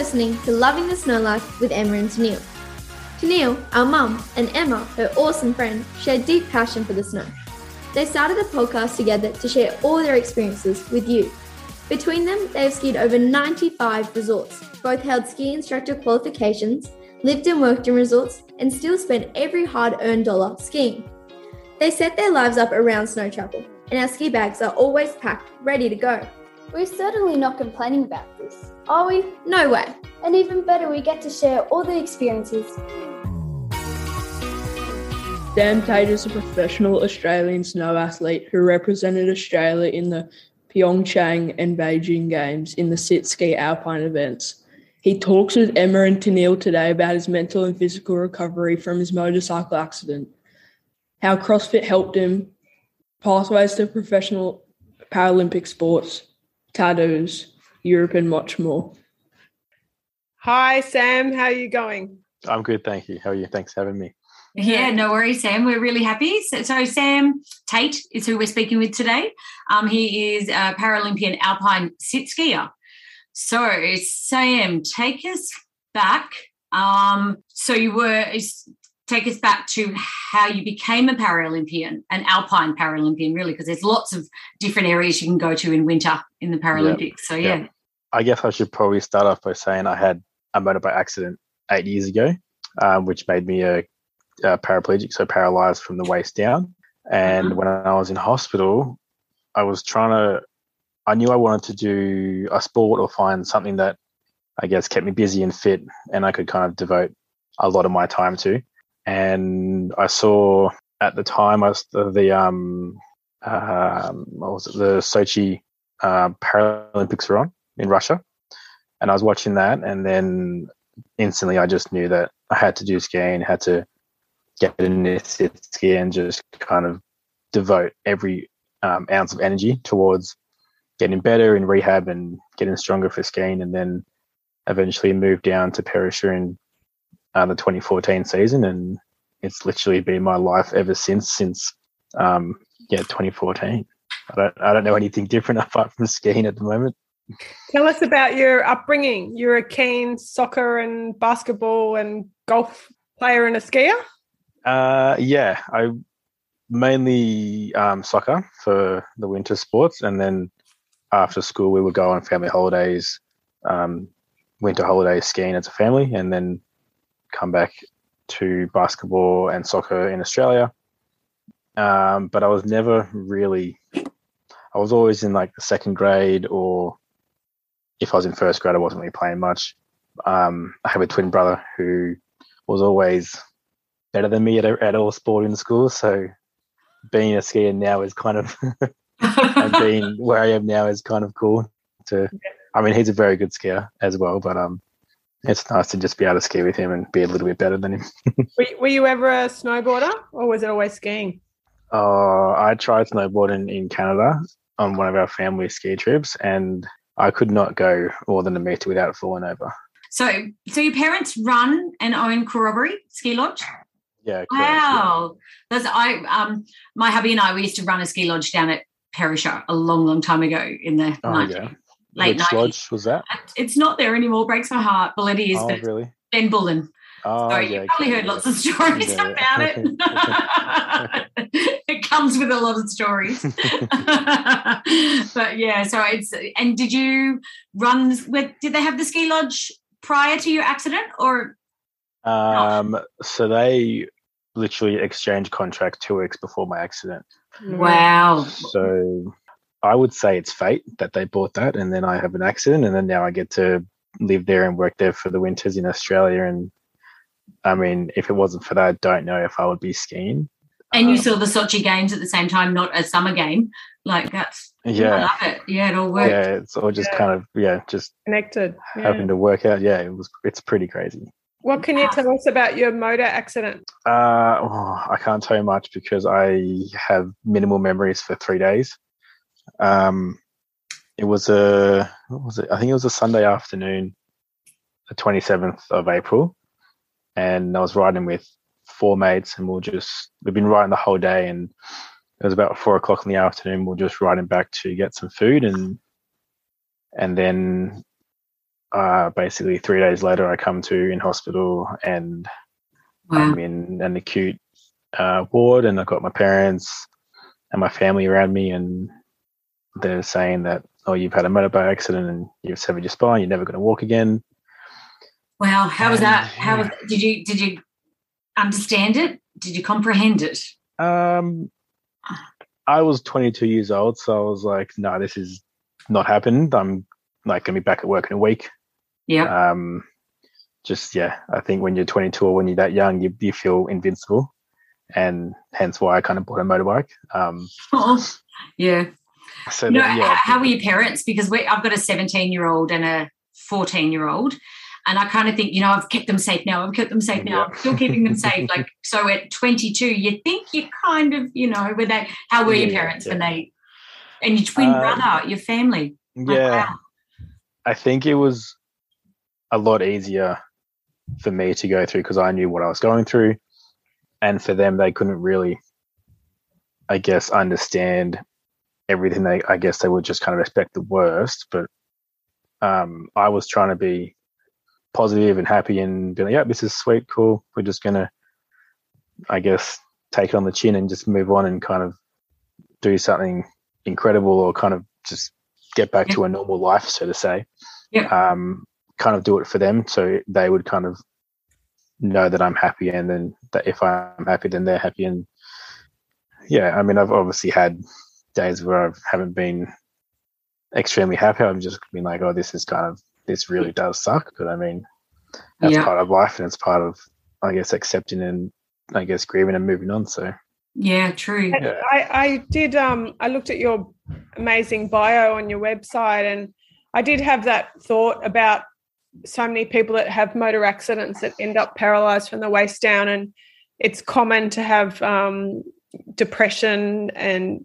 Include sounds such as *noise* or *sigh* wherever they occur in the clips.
listening to Loving the Snow Life with Emma and Tennille. Tennille, our mum, and Emma, her awesome friend, share deep passion for the snow. They started the podcast together to share all their experiences with you. Between them, they have skied over 95 resorts, both held ski instructor qualifications, lived and worked in resorts, and still spent every hard earned dollar skiing. They set their lives up around Snow travel, and our ski bags are always packed, ready to go. We're certainly not complaining about this, are we? No way. And even better, we get to share all the experiences. Sam Tate is a professional Australian snow athlete who represented Australia in the Pyeongchang and Beijing Games in the sit ski alpine events. He talks with Emma and Tennille today about his mental and physical recovery from his motorcycle accident, how CrossFit helped him, pathways to professional Paralympic sports, tattoos, Europe, and much more. Hi, Sam. How are you going? I'm good, thank you. How are you? Thanks for having me. Yeah, no worries, Sam. We're really happy. So, so, Sam Tate is who we're speaking with today. Um, he is a Paralympian alpine sit skier. So, Sam, take us back. Um, so you were take us back to how you became a Paralympian, an alpine Paralympian, really, because there's lots of different areas you can go to in winter in the Paralympics. Yep. So yeah. Yep. I guess I should probably start off by saying I had a motorbike accident eight years ago, um, which made me a uh, paraplegic, so paralyzed from the waist down. And mm-hmm. when I was in hospital, I was trying to, I knew I wanted to do a sport or find something that I guess kept me busy and fit and I could kind of devote a lot of my time to. And I saw at the time, I was the, the um, um, what was it, the Sochi uh, Paralympics were on in Russia. And I was watching that, and then instantly I just knew that I had to do skiing, had to get in this ski and just kind of devote every um, ounce of energy towards getting better in rehab and getting stronger for skiing, and then eventually moved down to Perisher in uh, the 2014 season, and it's literally been my life ever since. Since um, yeah, 2014. I don't I don't know anything *laughs* different apart from skiing at the moment. Tell us about your upbringing. You're a keen soccer and basketball and golf player and a skier. Uh, yeah, I mainly um, soccer for the winter sports, and then after school we would go on family holidays, um, winter holidays skiing as a family, and then come back to basketball and soccer in Australia. Um, but I was never really. I was always in like the second grade, or if I was in first grade, I wasn't really playing much. Um, I have a twin brother who was always better than me at, at all sport in school. So being a skier now is kind of, *laughs* and being *laughs* where I am now is kind of cool. To, I mean, he's a very good skier as well, but um, it's nice to just be able to ski with him and be a little bit better than him. *laughs* were, were, you ever a snowboarder, or was it always skiing? Uh, I tried snowboarding in Canada on one of our family ski trips, and I could not go more than a meter without falling over. So, so your parents run and own Corroboree Ski Lodge? Yeah. Wow. Yeah. That's I um my hubby and I we used to run a ski lodge down at Perisher a long, long time ago in the oh, 90s, yeah. late Which 90s. lodge was that? It's not there anymore. Breaks my heart. Well, it is. Oh, really? Benbullen. Oh, so yeah, you probably heard lots of stories yeah, about it. *laughs* it comes with a lot of stories. *laughs* but yeah, so it's and did you run with did they have the ski lodge prior to your accident or um, so they literally exchanged contract two weeks before my accident. Wow. So I would say it's fate that they bought that, and then I have an accident, and then now I get to live there and work there for the winters in Australia. And I mean, if it wasn't for that, I don't know if I would be skiing. And you um, saw the Sochi games at the same time, not a summer game. Like that's yeah, I love it. Yeah, it all worked. Yeah, it's all just yeah. kind of yeah, just connected, yeah. having to work out. Yeah, it was. It's pretty crazy. What can you tell us about your motor accident? Uh, oh, I can't tell you much because I have minimal memories for three days. Um, it was a what was it? I think it was a Sunday afternoon, the twenty seventh of April, and I was riding with four mates, and we we'll just we've been riding the whole day, and it was about four o'clock in the afternoon. We we're just riding back to get some food, and and then uh, basically three days later, I come to in hospital and Wow. I'm in an acute uh, ward, and I've got my parents and my family around me, and they're saying that, oh, you've had a motorbike accident and you've severed your spine, you're never going to walk again. Wow. How was that? How was, did you did you understand it? Did you comprehend it? Um, I was 22 years old, so I was like, no, this is not happened. I'm like going to be back at work in a week. Yeah. Um, just yeah, I think when you're 22 or when you're that young, you you feel invincible, and hence why I kind of bought a motorbike. Um, yeah. so that- yeah, how were your parents? Because we, I've got a 17 year old and a 14 year old. And I kind of think, you know, I've kept them safe now. I've kept them safe now. I'm still keeping them safe. Like, so at 22, you think you kind of, you know, were they, how were your parents yeah. when they, and your twin Uh, brother, your family? Like, yeah. wow. I think it was a lot easier for me to go through because I knew what I was going through, and for them, they couldn't really, I guess, understand everything. They, I guess, they would just kind of expect the worst. But um, I was trying to be positive and happy and be like, "Yeah, this is sweet, cool. We're just gonna, I guess, take it on the chin and just move on and kind of do something incredible or kind of just get back to a normal life, so to say." Yeah. um, kind of do it for them so they would kind of know that I'm happy and then that if I'm happy then they're happy and yeah I mean I've obviously had days where I haven't been extremely happy I've just been like oh this is kind of this really does suck but I mean that's Yeah. part of life and it's part of I guess accepting and I guess grieving and moving on so Yeah, true. Yeah. I, I did um I looked at your amazing bio on your website and I did have that thought about so many people that have motor accidents that end up paralyzed from the waist down and it's common to have um, depression and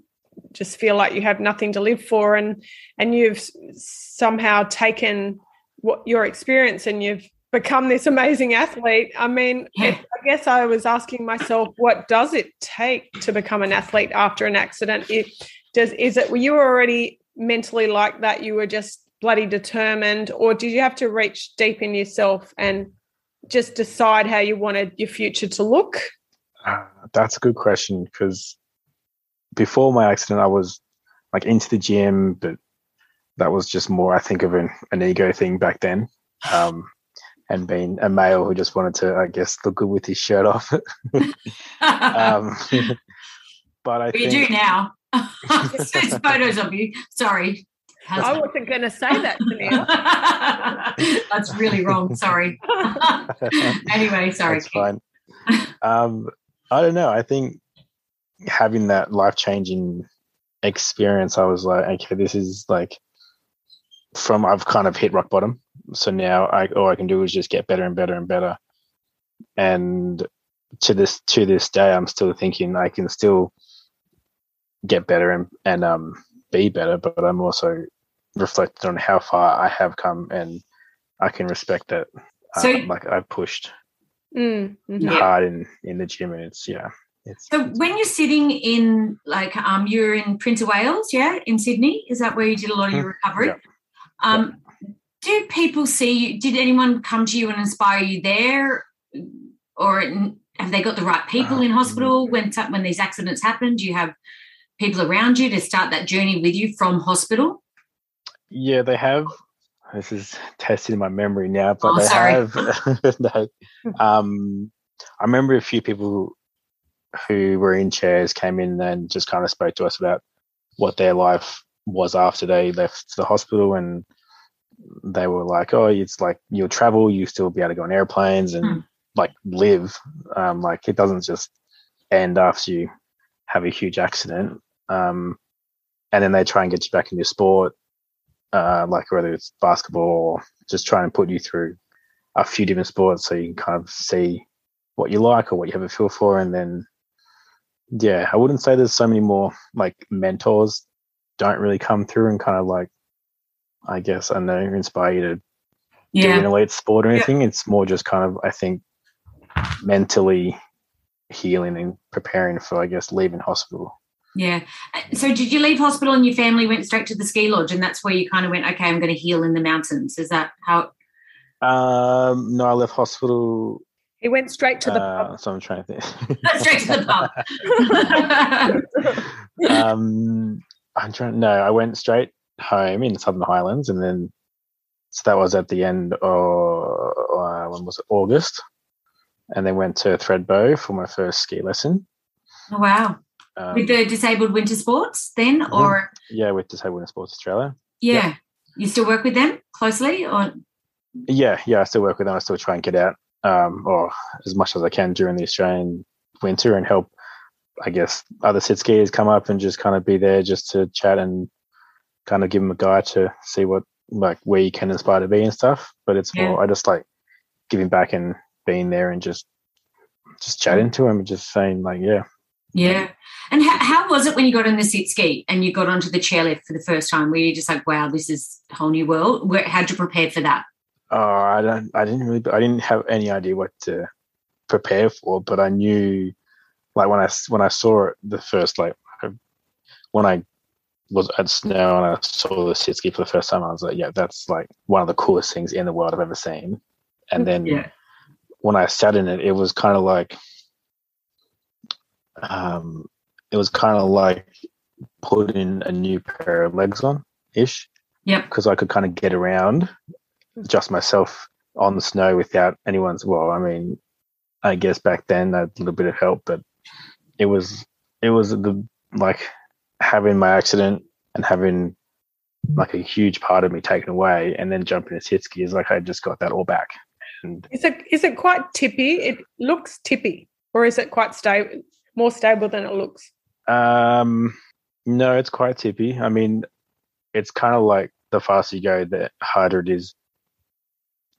just feel like you have nothing to live for and and you've somehow taken what your experience and you've become this amazing athlete. I mean Yeah. i guess i was asking myself what does it take to become an athlete after an accident? It does is it were you already mentally like that? You were just bloody determined or did you have to reach deep in yourself and just decide how you wanted your future to look? Uh, that's a good question because before my accident, I was like into the gym, but that was just more, I think, of an, an ego thing back then. Um, and being a male who just wanted to, I guess, look good with his shirt off. *laughs* um, but I you think do now. *laughs* There's photos of you. Sorry. i wasn't going to say that *laughs* Tennille. That's really wrong. Sorry. anyway, sorry. That's fine. Um, I don't know. I think having that life changing experience, I was like, okay, this is like from I've kind of hit rock bottom. So now I all I can do is just get better and better and better. And to this to this day, I'm still thinking I can still get better and and um be better, but I'm also reflected on how far I have come, and I can respect that. So- um, like I've pushed Mm, mhm. Hard in in the gym, and it's yeah, it's So when you're sitting in like um you're in Prince of Wales, yeah, in Sydney, is that where you did a lot of your recovery? Mm-hmm. Yeah. Um do people see you did anyone come to you and inspire you there or have they got the right people in Um, hospital when when these accidents happen? Do you have people around you to start that journey with you from hospital? yeah. They have. This is testing my memory now, but Oh, they sorry. have. *laughs* no, um, I remember a few people who were in chairs came in and just kind of spoke to us about what their life was after they left the hospital and they were like oh it's like you'll travel you still be able to go on airplanes and Hmm. like live. Um, like it doesn't just end after you have a huge accident. Um, and then they try and get you back into sport uh, like whether it's basketball or just trying to put you through a few different sports so you can kind of see what you like or what you have a feel for. And then yeah i wouldn't say there's so many more like mentors don't really come through and kind of like i guess i know inspire you to do an Yeah. elite sport or Yeah. anything it's more just kind of i think mentally healing and preparing for i guess leaving hospital Yeah. Uh, So did you leave hospital and your family went straight to the ski lodge and that's where you kind of went, okay, I'm going to heal in the mountains. Is that how? Um, no, I left hospital. He went straight to the uh, pub. so I'm trying to think. *laughs* Straight to the pub. *laughs* um, I'm trying. No, I went straight home in the Southern Highlands, and then so that was at the end of uh, when was it August, and then went to Thredbo for my first ski lesson. Oh, wow. Um, With the disabled winter sports then Mhm. or yeah, with Disabled Winter Sports Australia. yeah. You still work with them closely or Yeah, yeah, I still work with them. I still try and get out, um, or as much as I can during the Australian winter and help. I guess other sit skiers come up and just kind of be there just to chat and kind of give them a guide to see what like where you can aspire to be and stuff. But it's Yeah. more I just like giving back and being there and just just chatting to them and just saying like yeah. Yeah. And how, how was it when you got on the sit ski and you got onto the chairlift for the first time? Were you just like, wow, this is a whole new world? Where, how'd you prepare for that? Oh, I don't. I didn't really. I didn't have any idea what to prepare for, but I knew, like when I when I saw it the first, like when I was at snow and I saw the sit ski for the first time, I was like, yeah, that's like one of the coolest things in the world I've ever seen. And then Yeah. when I sat in it, it was kind of like, um, it was kind of like putting a new pair of legs on ish Yep. because I could kind of get around just myself on the snow without anyone's. Well, I mean, I guess back then I had a little bit of help, but it was it was the like having my accident and having like a huge part of me taken away, and then jumping to sit ski is like I just got that all back. And Is it is it quite tippy? It looks tippy, or is it quite stable, more stable than it looks? um, no, it's quite tippy. I mean, it's kind of like the faster you go, the harder it is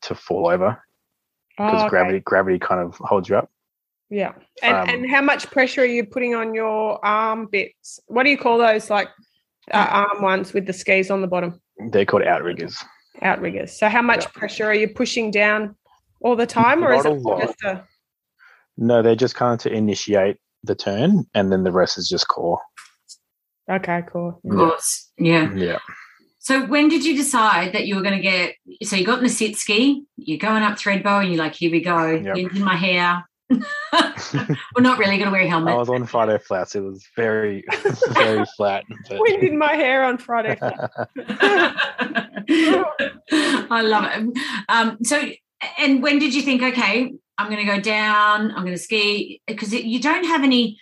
to fall over because Oh, okay. gravity gravity kind of holds you up. Yeah. And Um, and how much pressure are you putting on your arm bits? What do you call those like uh, arm ones with the skis on the bottom? They're called outriggers. Outriggers. So how much Yeah. pressure are you pushing down all the time or is Not a it lot. just a No, they're just kind of to initiate the turn, and then the rest is just core. Okay, cool. Of course. Yeah. Yeah. So when did you decide that you were going to get? So you got in the sit ski, you're going up Thredbo, and you're like, "Here we go, Yep. in my hair." *laughs* We're not really going to wear a I I was on Friday flats. It was very, *laughs* very flat. But Wind in my hair on Friday. *laughs* I love it. Um, so, and when did you think, okay, I'm going to go down, I'm going to ski? Because you don't have any,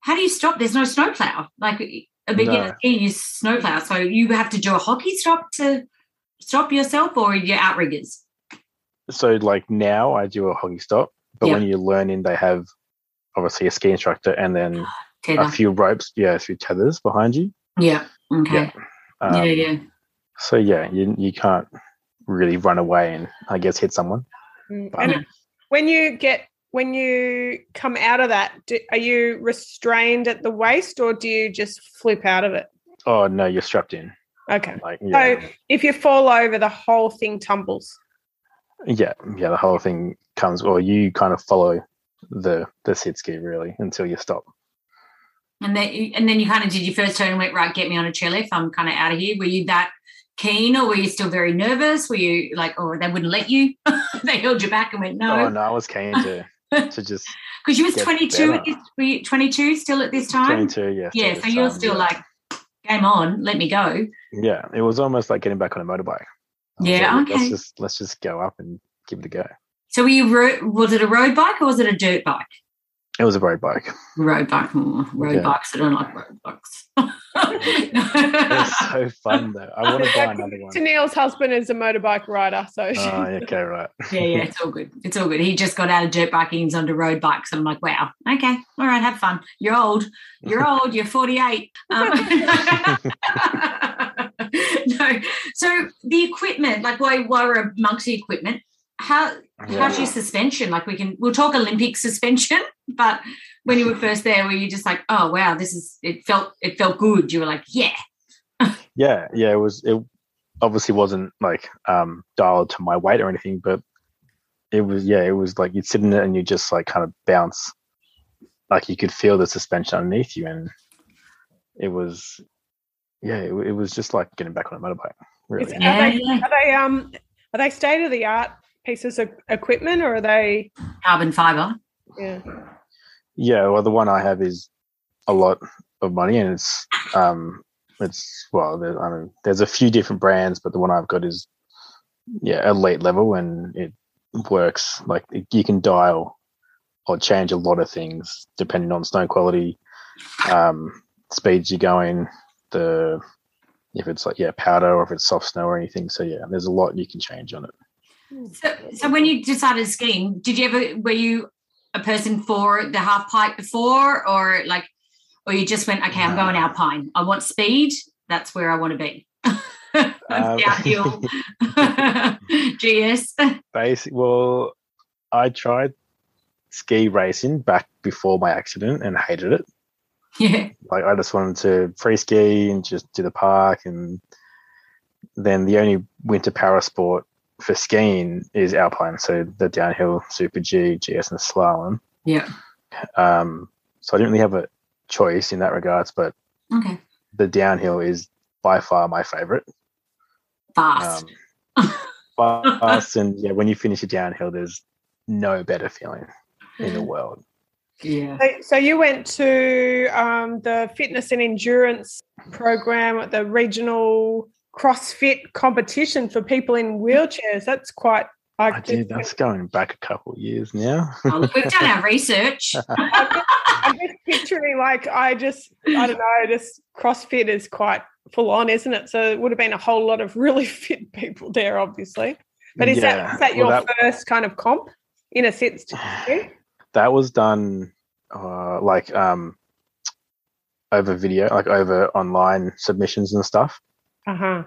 how do you stop? There's no snowplow. Like a beginner No. ski, you snowplow. So you have to do a hockey stop to stop yourself or your outriggers? so, like now, I do a hockey stop, but Yeah. when you're learning, they have obviously a ski instructor and then *gasps* a few ropes, yeah, a few tethers behind you. Yeah. Okay. Um, yeah, yeah. So yeah, you you can't really run away and I guess hit someone. Mm, But- And when you get when you come out of that, do, are you restrained at the waist or do you just flip out of it? Oh no, you're strapped in. Okay. Like yeah, If you fall over, the whole thing tumbles. yeah, yeah. The whole thing comes, or you kind of follow the the sit ski really until you stop. And then, and then you kind of did your first turn and went, right, get me on a chairlift. I'm kind of out of here. Were you that keen or were you still very nervous? Were you like, oh, they wouldn't let you? *laughs* they held you back and went, Oh no. no, I was keen to *laughs* to just Because you was 22 at this, were you 22 still at this time? 22. Yeah, Yeah, so you're time, still yeah. like, game on, let me go. yeah. It was almost like getting back on a motorbike. I Yeah, like, okay. Let's just let's just go up and give it a go. So were you, ro- was it a road bike or was it a dirt bike? It was a road bike. Road bike, mm, road Yeah. bikes. I don't like road bikes. *laughs* It was so fun though. I want to buy another one. Tennille's husband is a motorbike rider, so she- Oh, okay, right. *laughs* yeah, yeah, it's all good. It's all good. He just got out of dirt biking, he's onto road bikes. I'm like, wow, okay, all right, have fun. You're old. You're *laughs* old. You're 48. Um, no. So the equipment, like while, while we're amongst the equipment, how how's your suspension? Like we can we'll talk Olympic *laughs* suspension, but when you were first there, were you just like, oh wow, this is it felt it felt good. You were like, yeah. *laughs* Yeah, yeah. It was. It obviously wasn't like um dialed to my weight or anything, but it was. Yeah, it was like you'd sit in it and you just like kind of bounce, like you could feel the suspension underneath you, and it was, yeah, it, it was just like getting back on a motorbike. Really. Are, they, are they um are they state of the art pieces of equipment or are they Carbon fiber. yeah Yeah, well, the one I have is a lot of money, and it's um, it's well, there, I mean, there's a few different brands, but the one I've got is yeah, elite level, and it works like it, you can dial or change a lot of things depending on snow quality, um, speeds you're going, the if it's like yeah powder or if it's soft snow or anything. So yeah, there's a lot you can change on it. So, so when you decided skiing, did you ever were you a person for the half pipe before, or like, or you just went, okay, I'm going alpine. I want speed. That's where I want to be. *laughs* Um, Downhill. *laughs* GS. Basic. Well, I tried ski racing back before my accident and hated it. Yeah. Like I just wanted to free ski and just do the park, and then the only winter para sport for skiing is alpine, so the downhill, super G, GS, and slalom. Yeah. Um, so I didn't really have a choice in that regards, but Okay. the downhill is by far my favorite. Fast. Um, fast and yeah, when you finish a downhill, there's no better feeling in the world. yeah. So- so you went to um, the fitness and endurance program at the regional CrossFit competition for people in wheelchairs. That's quite. I, I did. That's going back a couple of years now. Oh, look, we've done our research. *laughs* I'm just picturing like I just I don't know. Just CrossFit is quite full on, isn't it? So it would have been a whole lot of really *laughs* fit people there, obviously. But is that is that well, your first kind of comp in a sense? that was done uh, like um, over video, like over online submissions and stuff, Uh huh.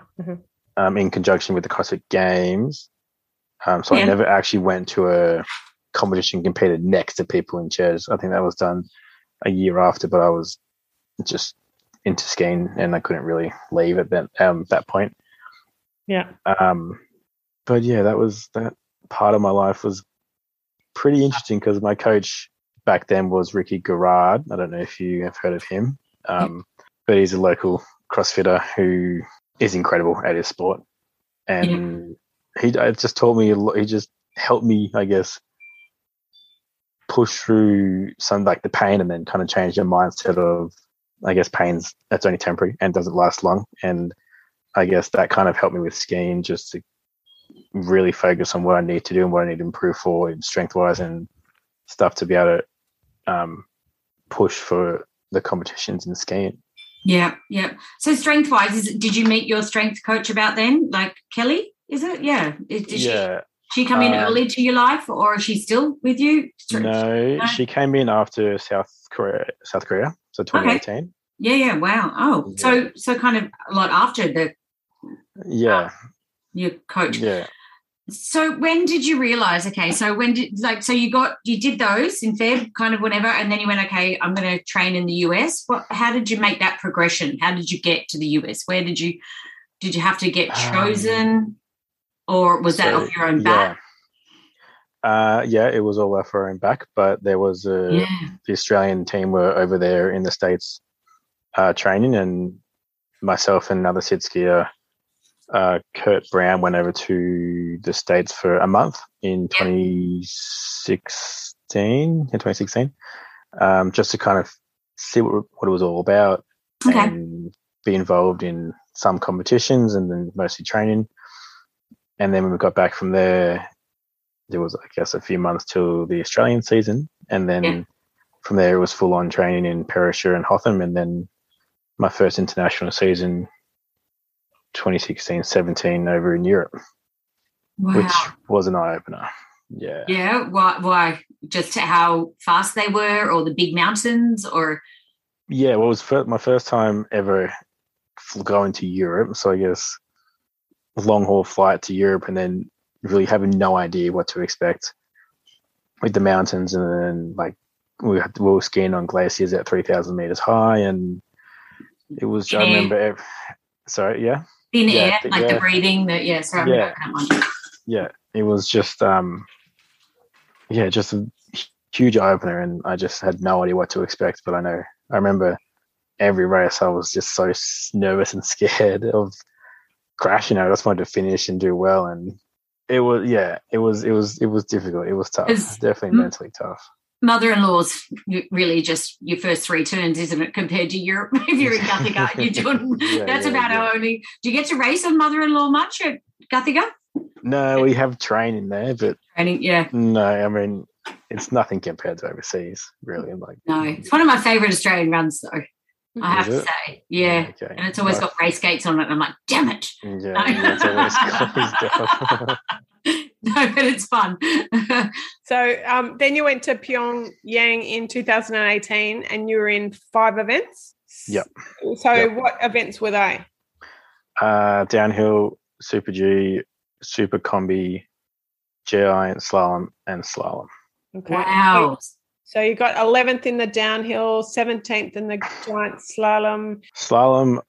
um, in conjunction with the CrossFit Games. Um, so Yeah. I never actually went to a competition competed next to people in chairs. I think that was done a year after, but I was just into skiing and I couldn't really leave at that um, that point. Yeah. Um, but yeah, that was that part of my life was pretty interesting because my coach back then was Ricky Garard. I don't know if you have heard of him, um, but he's a local CrossFitter who is incredible at his sport, and he uh, just taught me. He just helped me, I guess, push through some like the pain, and then kind of change your mindset of, I guess, pain's that's only temporary and doesn't last long, and I guess that kind of helped me with skiing just to really focus on what I need to do and what I need to improve for strength wise and stuff to be able to um, push for the competitions in skiing. Yeah, yeah. So strength wise, is did you meet your strength coach about then? Like Kelly, is it? Yeah. Did yeah, she, she come in um, early to your life or is she still with you? no, No. she came in after South Korea, South Korea, so 2018. Yeah, yeah. Wow. Oh, so so kind of a lot after the Yeah, your coach. yeah. So when did you realize? Okay, so when did like so you got you did those in Feb, kind of whenever, and then you went, okay, I'm going to train in the US. What? How did you make that progression? How did you get to the US? Where did you did you have to get Um, chosen, or was that So, off your own back? Yeah. Uh, yeah, it was all off our own back, but there was a Yeah. the Australian team were over there in the states uh, training, and myself and another sit skier, uh, Kurt Brown, went over to the states for a month in 2016. In 2016, um, just to kind of see what, what it was all about Okay. and be involved in some competitions and then mostly training. And then when we got back from there, there was, I guess, a few months till the Australian season. And then Yeah. from there, it was full on training in Perisher and Hotham. And then my first international season, 2016 17, over in Europe, Wow. which was an eye opener. Yeah. yeah. Why? Why? Just how fast they were, or the big mountains, or Yeah, well, it was fir- my first time ever going to Europe. So I guess long haul flight to Europe and then really having no idea what to expect with the mountains. And then, like, we, had, we were skiing on glaciers at 3,000 meters high. And it was, I remember, ev- sorry, yeah, thin Yeah, air, th- like yeah. the breathing. That yeah. Sorry, Yeah. that one. yeah, it was just, um, yeah, just a huge eye opener. And I just had no idea what to expect. But I know, I remember every race, I was just so nervous and *laughs* scared of crashing. I just wanted to finish and do well, and it was yeah, it was it was it was difficult. It was tough. It's- Definitely Mm. mentally tough. Mother-in-law's really just your first three turns, isn't it? Compared to Europe, *laughs* if you're in Guthega, *laughs* you're doing. Yeah, that's yeah, about yeah. our only. Do you get to race on mother-in-law much at Guthega? No, we have training there, but Training, yeah. no, I mean it's nothing compared to overseas, really. Like No, it's one of my favourite Australian runs, though. I have to say, yeah. okay. And it's always Nice. got race gates on it. And I'm like, damn it. Yeah, No. it's always. *laughs* *laughs* no, but it's fun. *laughs* So um, then you went to Pyongyang in 2018 and you were in five events. Yep. So Yep. what events were they? uh, downhill, super G, super combi, giant slalom, and slalom. Okay. wow. So you got 11th in the downhill, 17th in the giant slalom. Slalom,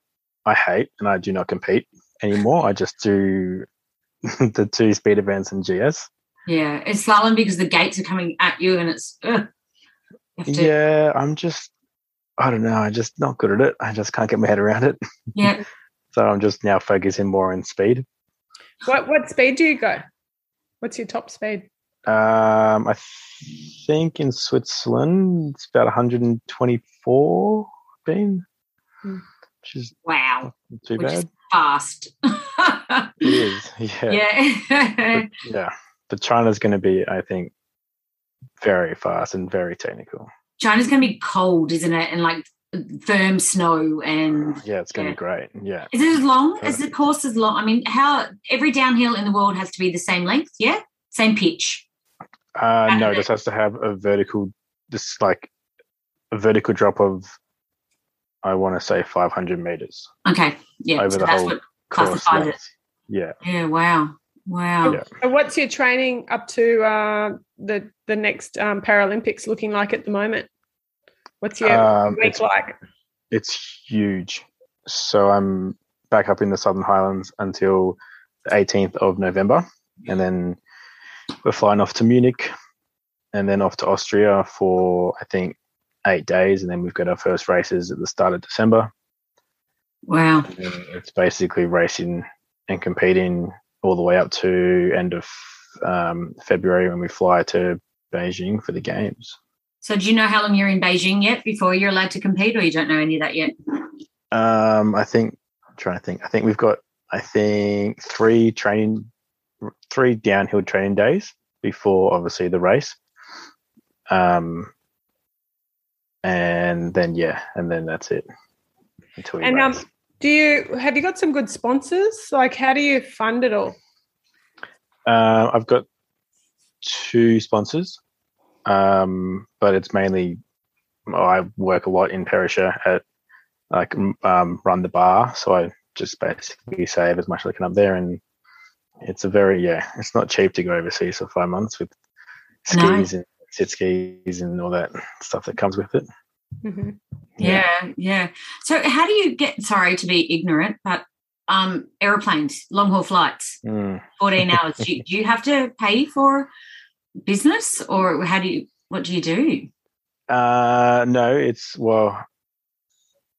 I hate, and I do not compete anymore. I just do *laughs* the two speed events in GS. Yeah, it's slalom because the gates are coming at you and it's. Ugh. You to- Yeah, I'm just, I don't know, I'm just not good at it. I just can't get my head around it. *laughs* yeah. So I'm just now focusing more on speed. What what speed do you go? What's your top speed? Um, I think in Switzerland it's about 124 been, Hmm. which is Wow. not too Which is bad. fast. *laughs* It *laughs* is, yeah. yeah. But, yeah. But China's going to be, I think, very fast and very technical. China's going to be cold, isn't it? And like firm snow. And Yeah, it's going to Yeah. be great. Yeah. is it as long? Is the course as long? I mean, how every downhill in the world has to be the same length? Yeah. Same pitch. Uh, no, this has to have a vertical, this like a vertical drop of, I want to say 500 meters Okay. Yeah. over so the that's whole what course classifies it. length. Yeah. Yeah. Wow. Wow. Yeah. So what's your training up to uh, the the next um, Paralympics looking like at the moment? What's your Um, week it's, like? it's huge. So I'm back up in the Southern Highlands until the 18th of November. And then we're flying off to Munich and then off to Austria for, I think, eight days. And then we've got our first races at the start of December. Wow. It's basically racing and competing all the way up to end of um, February when we fly to Beijing for the games. So do you know how long you're in Beijing yet before you're allowed to compete, or you don't know any of that yet? Um, I think I'm trying to think. I think we've got I think three training, three downhill training days before obviously the race. Um, and then yeah, and then that's it until we And um, race. Do you have you got some good sponsors? Like, how do you fund it all? Uh, I've got two sponsors, um, but it's mainly I work a lot in Perisher at like m- um, run the bar, so I just basically save as much as I can up there, and it's a very yeah, it's not cheap to go overseas for five months with No. skis and sit skis and all that stuff that comes with it. Mhm. Yeah, yeah. So how do you get sorry to be ignorant, but um aeroplanes, long haul flights, Mm. 14 *laughs* hours. Do you, do you have to pay for business or how do you what do you do? Uh, no, it's well,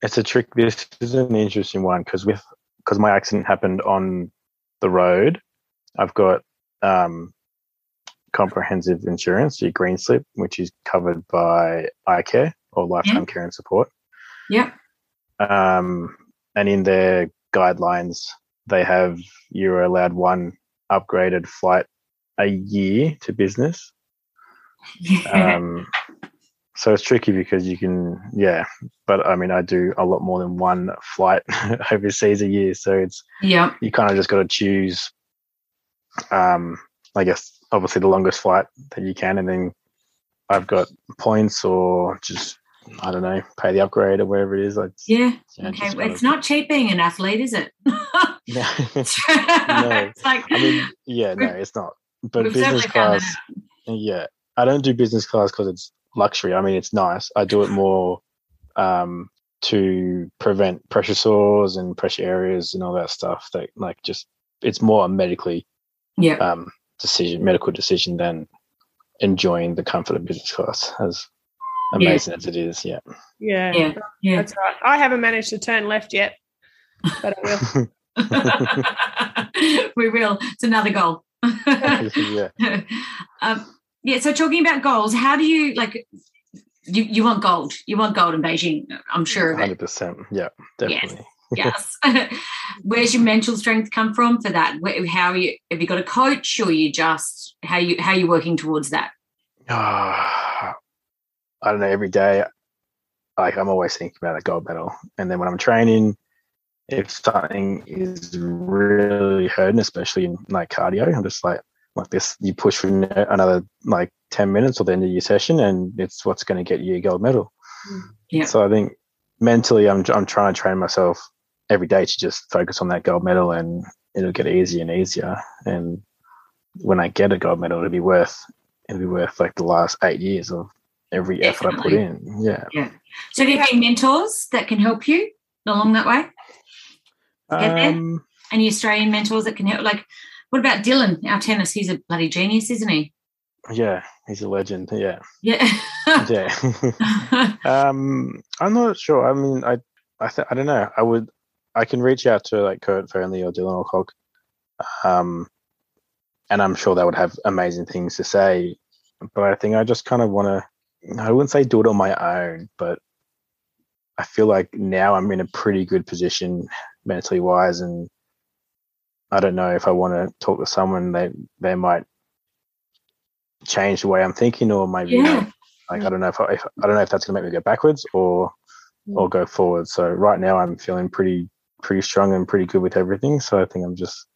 it's a trick. This is an interesting one because with because my accident happened on the road, I've got um, comprehensive insurance, your green slip, which is covered by iCare or lifetime care and support. Yeah. Um, and in their guidelines, they have you're allowed one upgraded flight a year to business. Yeah. *laughs* Um, so it's tricky because you can, yeah, but I mean, I do a lot more than one flight *laughs* overseas a year. So it's, yeah. you kind of just got to choose, um, I guess, obviously the longest flight that you can. And then I've got points or just, I don't know, pay the upgrade or whatever it is. Like, Yeah. yeah, Okay. just Well, kind it's not cheap being an athlete, is it? *laughs* *laughs* No. it's like I mean, yeah, no, it's not. But business class, yeah, I don't do business class because it's luxury. I mean, it's nice. I do it more um, to prevent pressure sores and pressure areas and all that stuff. That like just it's more a medically yeah. um, decision, medical decision than enjoying the comfort of business class. As amazing as it is. Yeah. Yeah, Yeah, yeah. that's right. I haven't managed to turn left yet, but I will. *laughs* *laughs* we will. It's another goal. *laughs* yeah. um, yeah. So talking about goals, how do you like? You you want gold? You want gold in Beijing? I'm sure of it. Hundred percent. Yeah, definitely. Yes. yes. Where's your mental strength come from for that? Where, how are you? Have you got a coach, or you just how you how you working towards that? Ah, I don't know. Every day, like I'm always thinking about a gold medal, and then when I'm training, if something is really hurting, especially in like cardio, I'm just like like this. You push for another like ten minutes or the end of your session, and it's what's going to get you a gold medal. Mm, yeah. So I think mentally, I'm I'm trying to train myself every day to just focus on that gold medal, and it'll get easier and easier. And when I get a gold medal, it'll be worth it'll be worth like the last eight years of every effort I put in. Yeah. So do you have any mentors that can help you along that way? Get there? Um, Any Australian mentors that can help? Like, what about Dylan, our tennis? He's a bloody genius, isn't he? yeah, he's a legend. Yeah. Yeah. Yeah. *laughs* um, I'm not sure. I mean, I, I, th- I don't know. I would, I can reach out to like Kurt Fearnley or Dylan Alcott, um, and I'm sure they would have amazing things to say. But I think I just kind of want to. I wouldn't say do it on my own, but I feel like now I'm in a pretty good position mentally wise, and I don't know if I want to talk to someone. They they might change the way I'm thinking, or maybe yeah. Like I don't know if I, if I don't know if that's going to make me go backwards or or go forward. So right now I'm feeling pretty pretty strong and pretty good with everything. So I think I'm just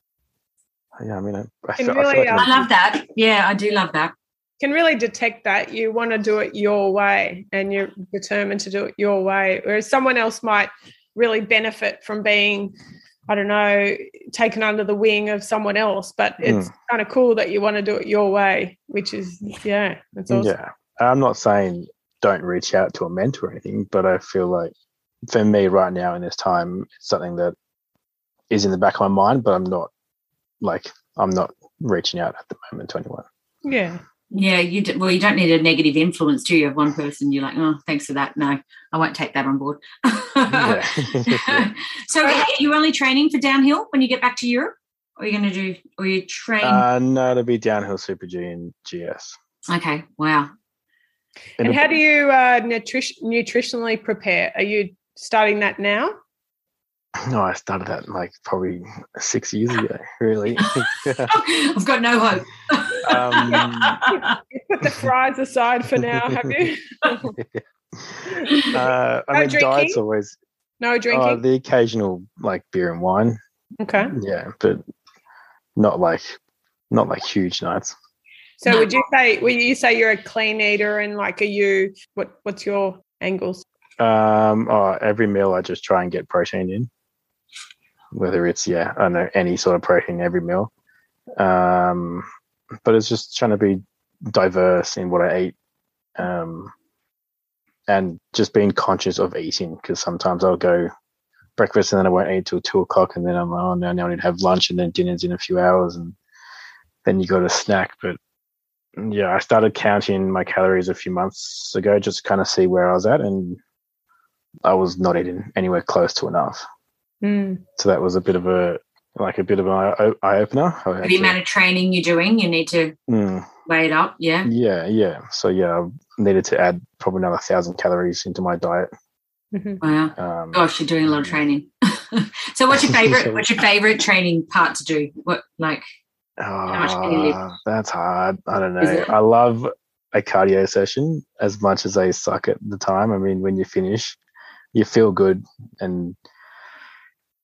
yeah. I mean, I, I, And feel, I feel like I love that. Yeah, I do love that. Can really detect that you want to do it your way, and you're determined to do it your way. Whereas someone else might really benefit from being, I don't know, taken under the wing of someone else. But hmm. it's kind of cool that you want to do it your way, which is yeah, that's awesome. Yeah, I'm not saying don't reach out to a mentor or anything, but I feel like for me right now in this time, it's something that is in the back of my mind, but I'm not like I'm not reaching out at the moment to anyone. Yeah. Yeah, you do, well, you don't need a negative influence, do you? Of one person, you're like, oh, thanks for that. No, I won't take that on board. Yeah. *laughs* so, are you only training for downhill when you get back to Europe, or are you going to do, or you train? uh, no, it'll be downhill super G and GS. okay, wow. And It'll- how do you uh, nutri- nutritionally prepare? Are you starting that now? No, *clears throat* I started that like probably six years ago. Really. *laughs* *laughs* I've got no hope. um, You put the fries aside for now, have you? *laughs* uh, I No mean, diet's always No uh, drinking. the occasional like beer and wine. okay. Yeah, but not like not like huge nights. So No. would you say would you say you're a clean eater and like are you what what's your angles? Um, oh, every meal I just try and get protein in, whether it's yeah, I don't know any sort of protein every meal. Um, but it's just trying to be diverse in what I eat, um, and just being conscious of eating because sometimes I'll go breakfast and then I won't eat till two o'clock, and then I'm like, oh no, now I need to have lunch, and then dinner's in a few hours, and then you got a snack. But yeah, I started counting my calories a few months ago just to kind of see where I was at, and I was not eating anywhere close to enough. Mm. So that was a bit of a like a bit of an eye, eye opener. The to- amount of training you're doing, you need to Mm, weigh it up. Yeah. yeah, yeah. So yeah, I needed to add probably another thousand calories into my diet. Mhm. Wow. Um, Gosh, you're doing a lot of training. *laughs* so, what's your favorite? *laughs* what's your favorite training part to do? What like? much can you lift? ah, that's hard. I don't know. I love a cardio session as much as they suck at the time. I mean, when you finish, you feel good, and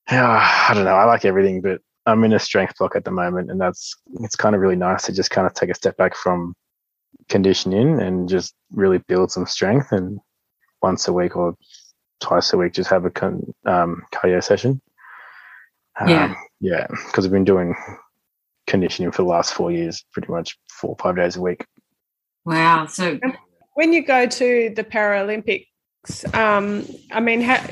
yeah, *sighs* I don't know. I like everything, but I'm in a strength block at the moment, and that's it's kind of really nice to just kind of take a step back from conditioning and just really build some strength. And once a week or twice a week, just have a con, um, cardio session. Yeah. Um, yeah, because I've been doing conditioning for the last four years, pretty much four or five days a week. Wow. So, When you go to the Paralympics, um, I mean, ha-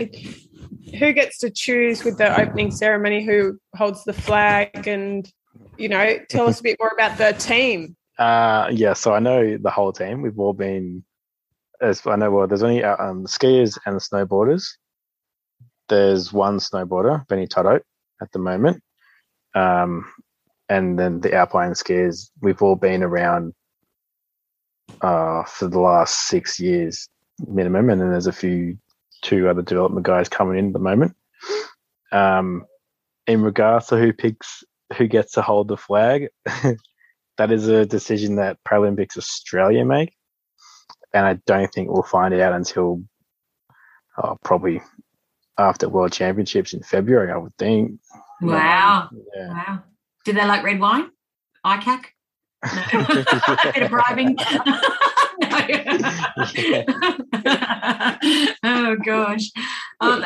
who gets to choose with the opening ceremony? Who holds the flag? And you know, tell us a bit more about the team. *laughs* Uh, yeah, so I know the whole team. We've all been as I know, well, there's only uh, um, skiers and snowboarders. There's one snowboarder, Benny Tudhope, at the moment. Um, and then the alpine skiers, we've all been around uh, for the last six years minimum. And then there's a few, two other development guys coming in at the moment. Um, in regards to who picks, who gets to hold the flag, *laughs* that is a decision that Paralympics Australia make and I don't think we'll find it out until oh, probably after World Championships in February. I would think. Wow! Yeah. Wow! Do they like red wine? ICAC? No. a *laughs* bit of bribing. *laughs* *laughs* oh gosh. Um,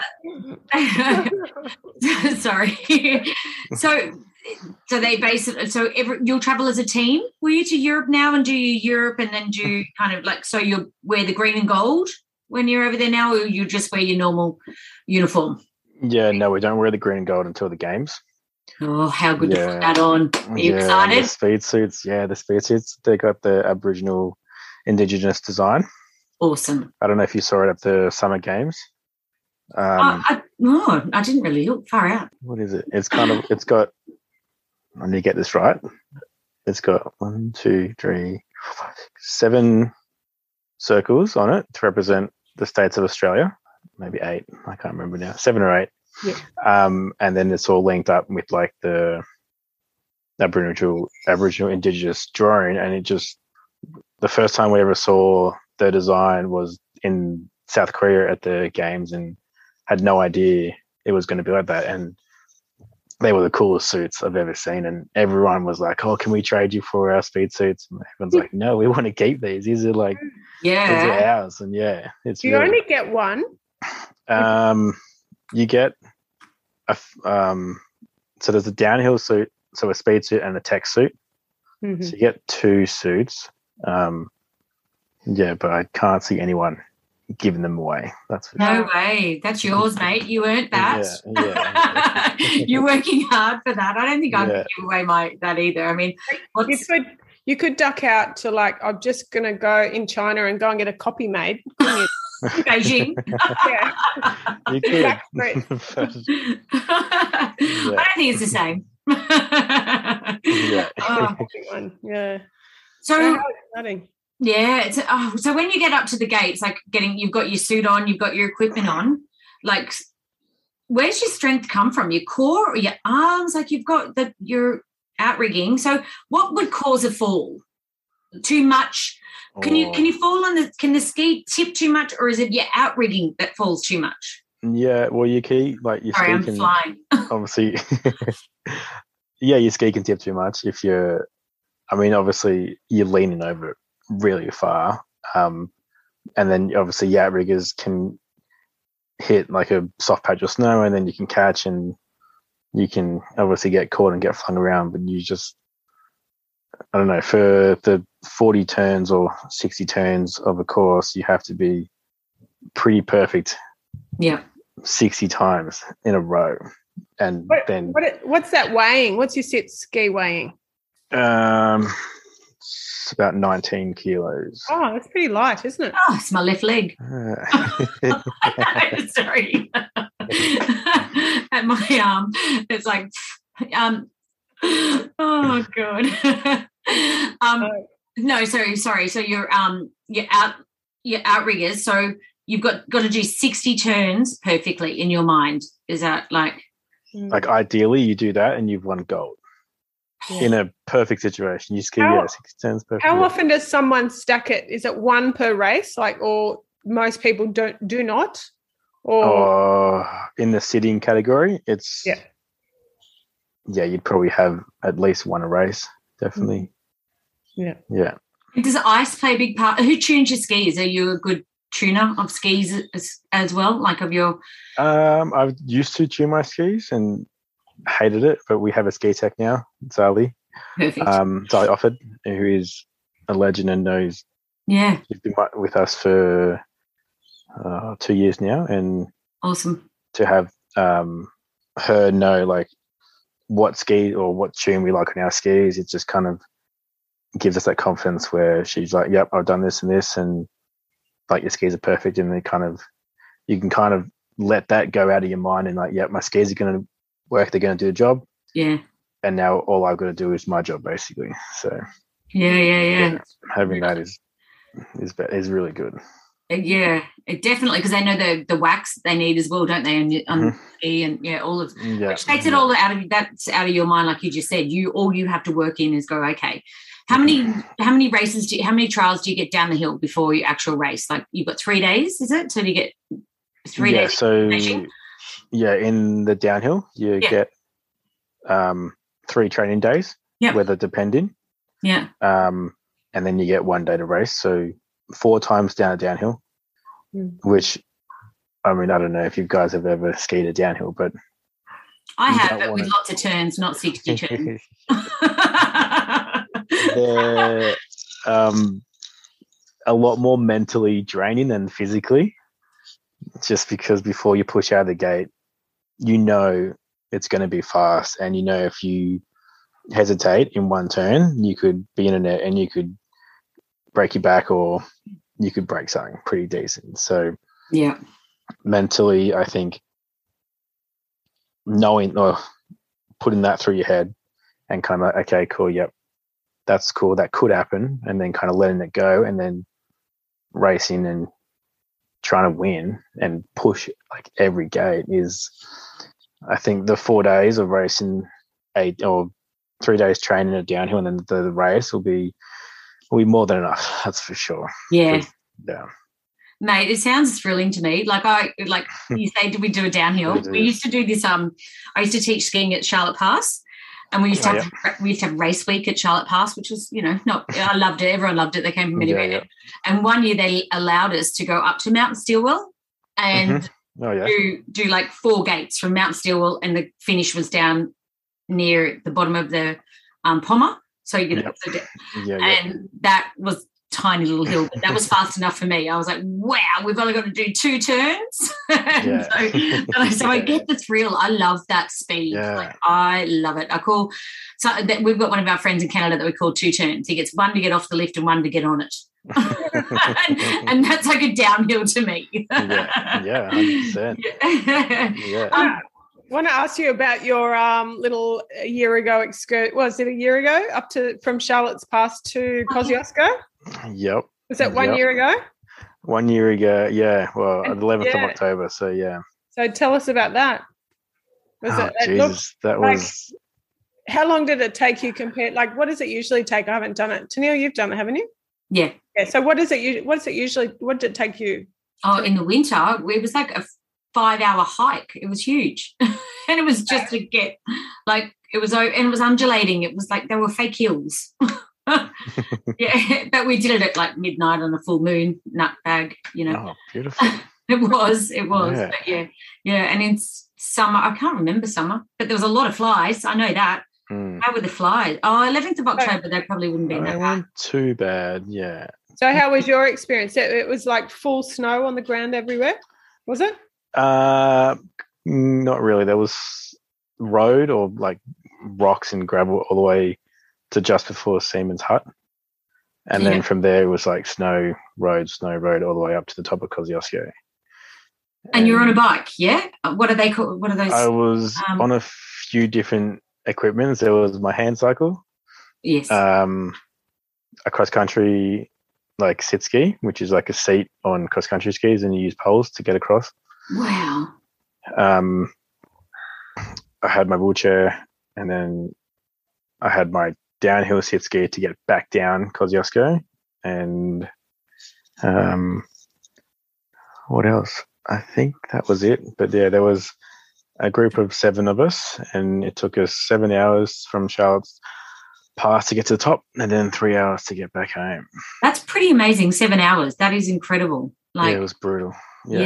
*laughs* sorry. *laughs* so so they basically so every, you'll travel as a team? Will you to europe now and do you europe and then do kind of like so you wear the green and gold when you're over there now or you just wear your normal uniform? Yeah no we don't wear the green and gold until the games. Oh how good yeah. to put that on. Are you yeah, excited the speed suits. Yeah the speed suits. They got the aboriginal indigenous design awesome i don't know if you saw it at the summer games um, I, I, no, I didn't really look far out. What is it? It's kind of it's got I need to get this right. It's got one, two, three, five, seven circles on it to represent the states of Australia. Maybe eight. I can't remember now. Seven or eight. Yeah. Um, and then it's all linked up with like the Aboriginal Aboriginal Indigenous drawing, and it just the first time we ever saw the design was in South Korea at the games, and had no idea it was going to be like that. And they were the coolest suits I've ever seen, and everyone was like, "Oh, can we trade you for our speed suits?" And everyone's like, "No, we want to keep these. These are like, yeah, these are ours." And yeah, it's. You really, only get one. Um, you get a um, so there's a downhill suit, so a speed suit and a tech suit. Mm-hmm. So you get two suits. Um, yeah, but I can't see anyone giving them away. That's no sure. way. That's yours, mate. You earned that. Yeah, *laughs* yeah. You're working hard for that. I don't think I yeah. give away my that either. I mean, you could you could duck out to like I'm just going to go in China and go and get a copy made. *laughs* Beijing. yeah. You could. *laughs* I don't think it's the same. yeah. Oh, yeah. So, exciting. Yeah. It's, oh, so when you get up to the gates, like getting, you've got your suit on, you've got your equipment on, like, where's your strength come from? Your core or your arms? Like you've got the your outrigging. So what would cause a fall? Too much? Can you can oh. you fall on the can the ski tip too much or is it your outrigging that falls too much? Yeah, well your key like your Sorry, ski I'm can flying. *laughs* obviously *laughs* yeah, your ski can tip too much if you're I mean obviously you're leaning over it really far. Um, and then obviously yacht riggers can hit like a soft patch of snow and then you can catch and you can obviously get caught and get flung around, but you just I don't know, for the 40 turns or 60 turns of a course, you have to be pretty perfect. Yeah. 60 times in a row. And what, then what, what's that weighing? What's your sit ski weighing? Um, it's about 19 kilos. Oh, that's pretty light, isn't it? Oh, it's my left leg. Uh, *laughs* *laughs* Sorry. *laughs* At my arm, it's like, um, oh god. um, no, sorry, sorry. So you're um, you're out, you're outriggers. So you've got got to do 60 turns perfectly in your mind. Is that like? like ideally, you do that and you've won gold in a perfect situation. You ski how, yeah, six turns perfect. How often does someone stack it? Is it one per race, like, or most people don't do not? Or uh, in the sitting category, it's yeah, yeah. You'd probably have at least one a race, definitely. Yeah, yeah. Does ice play a big part? Who tunes your skis? Are you a good tuner of skis as, as well, like of your? Um, I used to tune my skis, and hated it, but we have a ski tech now, Zali. Perfect. Um, Zali Offord, who is a legend and knows. Yeah. She's been with us for uh, two years now, and awesome to have um, her know like what ski or what tune we like on our skis. It just kind of gives us that confidence where she's like, "Yep, I've done this and this," and like your skis are perfect and they kind of you can kind of let that go out of your mind and like, yeah, my skis are going to work. They're going to do the job. Yeah. And now all I've got to do is my job basically. So Yeah, yeah, yeah. having that is is is really good. Uh, Yeah, it definitely because they know the the wax they need as well, don't they? Your- on Mhm. ski and yeah, all of Yeah, which takes it all out of that's out of your mind, like you just said. You all you have to work in is go okay. How many how many races do you, how many trials do you get down the hill before your actual race? Like you've got three days, is it? So do you get three yeah, days? so? Yeah, in the downhill you Yeah. get um three training days, Yep. weather depending. Yeah, Um and then you get one day to race. So four times down a downhill, Mm. which I mean, I don't know if you guys have ever skied a downhill, but I have, but with wanna- lots of turns, not sixty *laughs* turns. they're um, a lot more mentally draining than physically. Just because before you push out of the gate, you know it's going to be fast, and you know if you hesitate in one turn, you could be in a net and you could break your back or you could break something pretty decent. So yeah, mentally, I think knowing or putting that through your head and kind of like, okay, cool, yep, that's cool, that could happen, and then kind of letting it go and then racing and trying to win and push like every gate is, I think the four days of racing eight or three days training a downhill and then the, the race will be will be more than enough. That's for sure. yeah. Yeah. Mate, it sounds thrilling to me. Like I like *laughs* you say, did we do a downhill? We. We used to do this. Um, I used to teach skiing at Charlotte Pass, and we used to Oh, have we used to have race week at Charlotte Pass, which was you know not I loved it. Everyone loved it. They came from Yeah, anywhere. yeah. And one year they allowed us to go up to Mount Stillwell and Oh yeah. do do like four gates from Mount Stillwell, and the finish was down near the bottom of the um, Poma. So you know, Yep. Yeah, yeah. and that was tiny little hill but that was *laughs* fast enough for me i was like wow we've only got to do two turns *laughs* Yeah. so, so i *laughs* get the thrill i love that speed Yeah. Like, i love it i call so that we've got one of our friends in canada that we call two turns he gets one to get off the lift and one to get on it and, and that's like a downhill to me yeah, yeah, hundred percent. Yeah. Um, want to ask you about your um, little year ago excursion. Was it a year ago up to from Charlotte's Pass to Kosciuszko? Yep. Was that one Yep. year ago? One year ago. Yeah. Well, And- eleventh yeah. of October. So yeah. So tell us about that. Was oh, it, it looked- Jesus, that like- was. how long did it take you compared? Like, what does it usually take? I haven't done it. Tennille, you've done it, haven't you? yeah Yeah. So what does it? u- What does it usually? What did it take you? Oh, in the winter, it was like a five hour hike. It was huge. *laughs* and it was just to get like it was o- and it was undulating. It was like there were fake hills. *laughs* *laughs* yeah, *laughs* but we did it at like midnight on a full moon, nut bag, you know. Oh, beautiful. *laughs* It was, it was. Yeah. But yeah, yeah. And in summer, I can't remember summer, but there was a lot of flies. I know that. Mm. How were the flies? Oh, 11th of October, they probably wouldn't be They that bad. too bad. Yeah. So how was your experience? It, it was like full snow on the ground everywhere. Was it? Uh, not really. There was road or like rocks and gravel all the way to just before Seaman's Hut. And Yeah. then from there, it was like snow road, snow road, all the way up to the top of Kosciuszko. And you're on a bike, yeah? Uh, What are they called? What are those? I was um, on a few different equipments. There was my hand cycle, yes. um, a cross country like sit ski, which is like a seat on cross country skis, and you use poles to get across. wow. Um, I had my wheelchair, and then I had my downhill sit ski to get back down Kosciuszko, and um, what else? I think that was it. But yeah, there was a group of seven of us, and it took us seven hours from Charlotte's Pass to get to the top, and then three hours to get back home. That's pretty amazing. Seven hours. That is incredible. Like, yeah, it was brutal. yeah.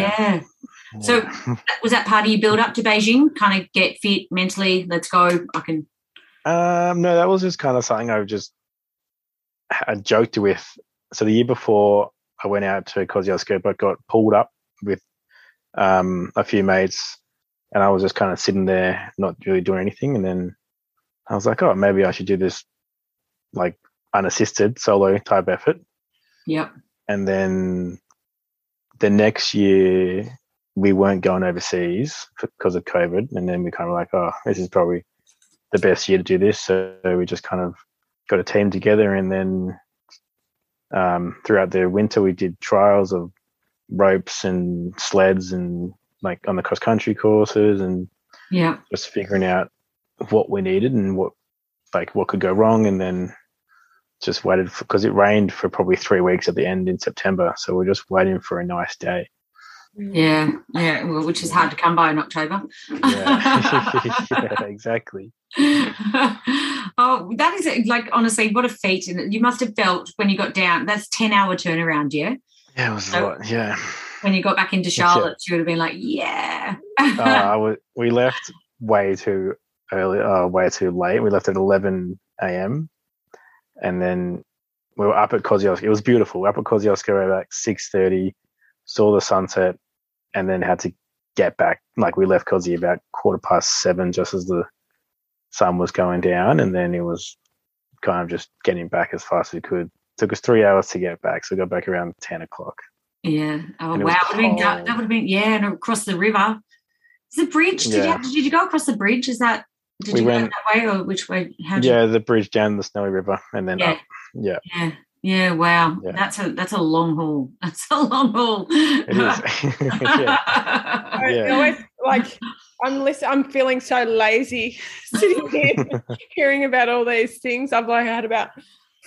Yeah. So- *laughs* Was that part of your build up to Beijing? Kind of get fit mentally. Let's go. I can. Um, no, that was just kind of something I just I joked with. So the year before I went out to Kosciuszko, but got pulled up with um, a few mates, and I was just kind of sitting there, not really doing anything. And then I was like, oh, maybe I should do this like unassisted solo type effort. Yep. And then the next year we weren't going overseas because of COVID, and then we kind of like, oh, this is probably the best year to do this. So we just kind of got a team together, and then um, throughout the winter we did trials of ropes and sleds and like on the cross country courses and Yeah. just figuring out what we needed and what like what could go wrong and then just waited for because it rained for probably three weeks at the end in september so we're just waiting for a nice day Yeah. Yeah. Well, which is hard to come by in October. yeah, *laughs* yeah exactly *laughs* oh, that is like honestly, what a feat! And you must have felt when you got down. That's ten hour turnaround, yeah. yeah it was a lot yeah When you got back into Charlotte, you would have been like, yeah. uh, *laughs* I wa- we left way too early uh, way too late we left at 11 a.m and then we were up at kosciuszko it was beautiful We were up at kosciuszko at like 6.30 saw the sunset and then had to get back like we left Kosi about quarter past seven just as the sun was going down and then it was kind of just getting back as fast as we could took us three hours to get back so we got back around 10 o'clock yeah. Oh it wow. Would have been, that that would have been yeah, and across the river. Is the bridge? Did you Yeah. have, did you go across the bridge? Is that did We you go that way or which way? How did yeah the bridge down the snowy river and then Yeah. up yeah Yeah. Yeah, wow. Yeah. That's a that's a long haul. *laughs* That's a long haul. it is *laughs* yeah I Yeah. always like I'm listen, I'm feeling so lazy *laughs* sitting here hearing about all these things. I've like had about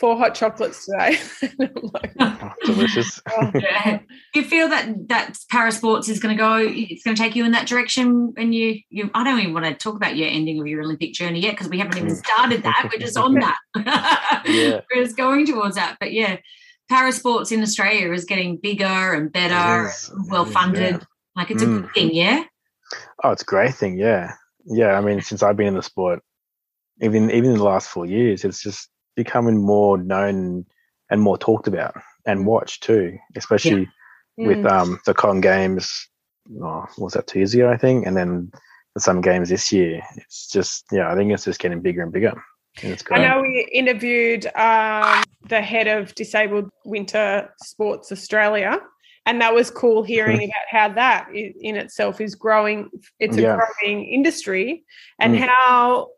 four hot chocolates today. Like, *laughs* Oh, delicious *laughs* oh, Yeah. Do you feel that that para sports is going to go? It's going to take you in that direction, and you, you. I don't even want to talk about your ending of your Olympic journey yet because we haven't even started that. We're just on that. *laughs* Yeah. We're just going towards that. But yeah, para sports in Australia is getting bigger and better, It is. and It well funded. yeah. Like it's a Mm. good thing. Yeah. Oh, it's a great thing. Yeah. Yeah. I mean, since I've been in the sport, even even in the last four years, it's just becoming more known and more talked about and watched too, especially with mm. um, the con games. Oh, was that two years ago, I think, and then some games this year. It's just yeah, I think it's just getting bigger and bigger. And it's I know we interviewed um, the head of Disabled Winter Sports Australia, and that was cool hearing about how that in itself is growing. It's a Yeah. growing industry, and Mm. how